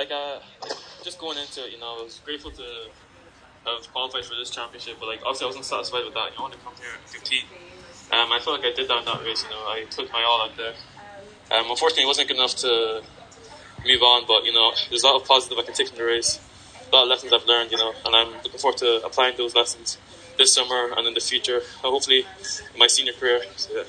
like uh, just going into it, you know, I was grateful to have qualified for this championship, but like obviously I wasn't satisfied with that. You know, I wanted to come here and compete. Um, I feel like I did that in that race. You know, I took my all out there. Um, unfortunately, it wasn't good enough to move on, but you know, there's a lot of positive I can take from the race. A lot of lessons I've learned, you know, and I'm looking forward to applying those lessons this summer and in the future. Hopefully, in my senior career. So, yeah.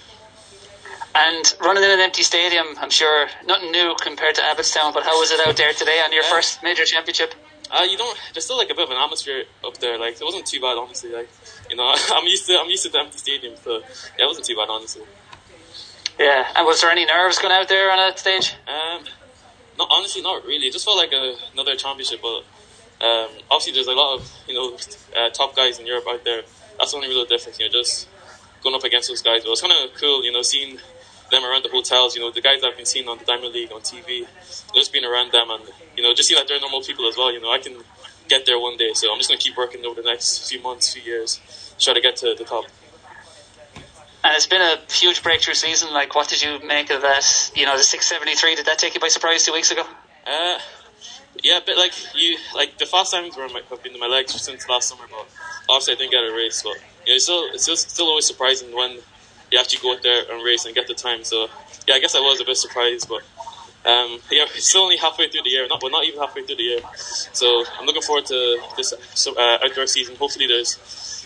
And running in an empty stadium, I'm sure nothing new compared to Abbotstown. But how was it out there today on your Yeah. first major championship? Uh, you know, there's still like a bit of an atmosphere up there. Like it wasn't too bad, honestly. Like you know, I'm used to I'm used to the empty stadium, so yeah, it wasn't too bad, honestly. Yeah. And was there any nerves going out there on that stage? Um, no, honestly, not really. It just felt like a, another championship, but um, obviously there's a lot of you know uh, top guys in Europe out there. That's the only real difference. You know, just going up against those guys. But it was kind of cool, you know, seeing them around the hotels. You know, the guys I've been seeing on the Diamond League on TV. Just being around them and you know, just see that they're normal people as well. You know, I can get there one day. So I'm just gonna keep working over the next few months, few years, try to get to the top. And it's been a huge breakthrough season. Like, what did you make of that? You know, the 673. Did that take you by surprise two weeks ago? Uh, yeah, but like you, like the fast times were my, have been in my legs since last summer. But obviously, I didn't get a race. But you know, it's still it's just still always surprising when you actually go out there and race and get the time. So yeah, I guess I was a bit surprised, but. Um, yeah, it's still only halfway through the year, not well, not even halfway through the year. So I'm looking forward to this uh, outdoor season. Hopefully, there's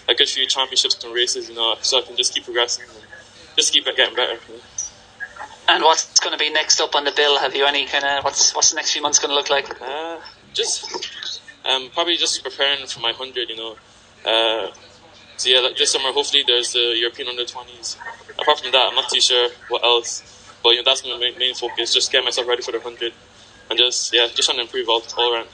a good few championships and races, you know, so I can just keep progressing and just keep getting better. you know. And what's going to be next up on the bill? Have you any kind of what's what's the next few months going to look like? Uh, just um, probably just preparing for my hundred. You know, uh, so yeah, this summer hopefully there's the European under twenties. Apart from that, I'm not too sure what else. But you know, that's my main, main focus. Just get myself ready for the hundred, and just yeah, just trying to improve all all around.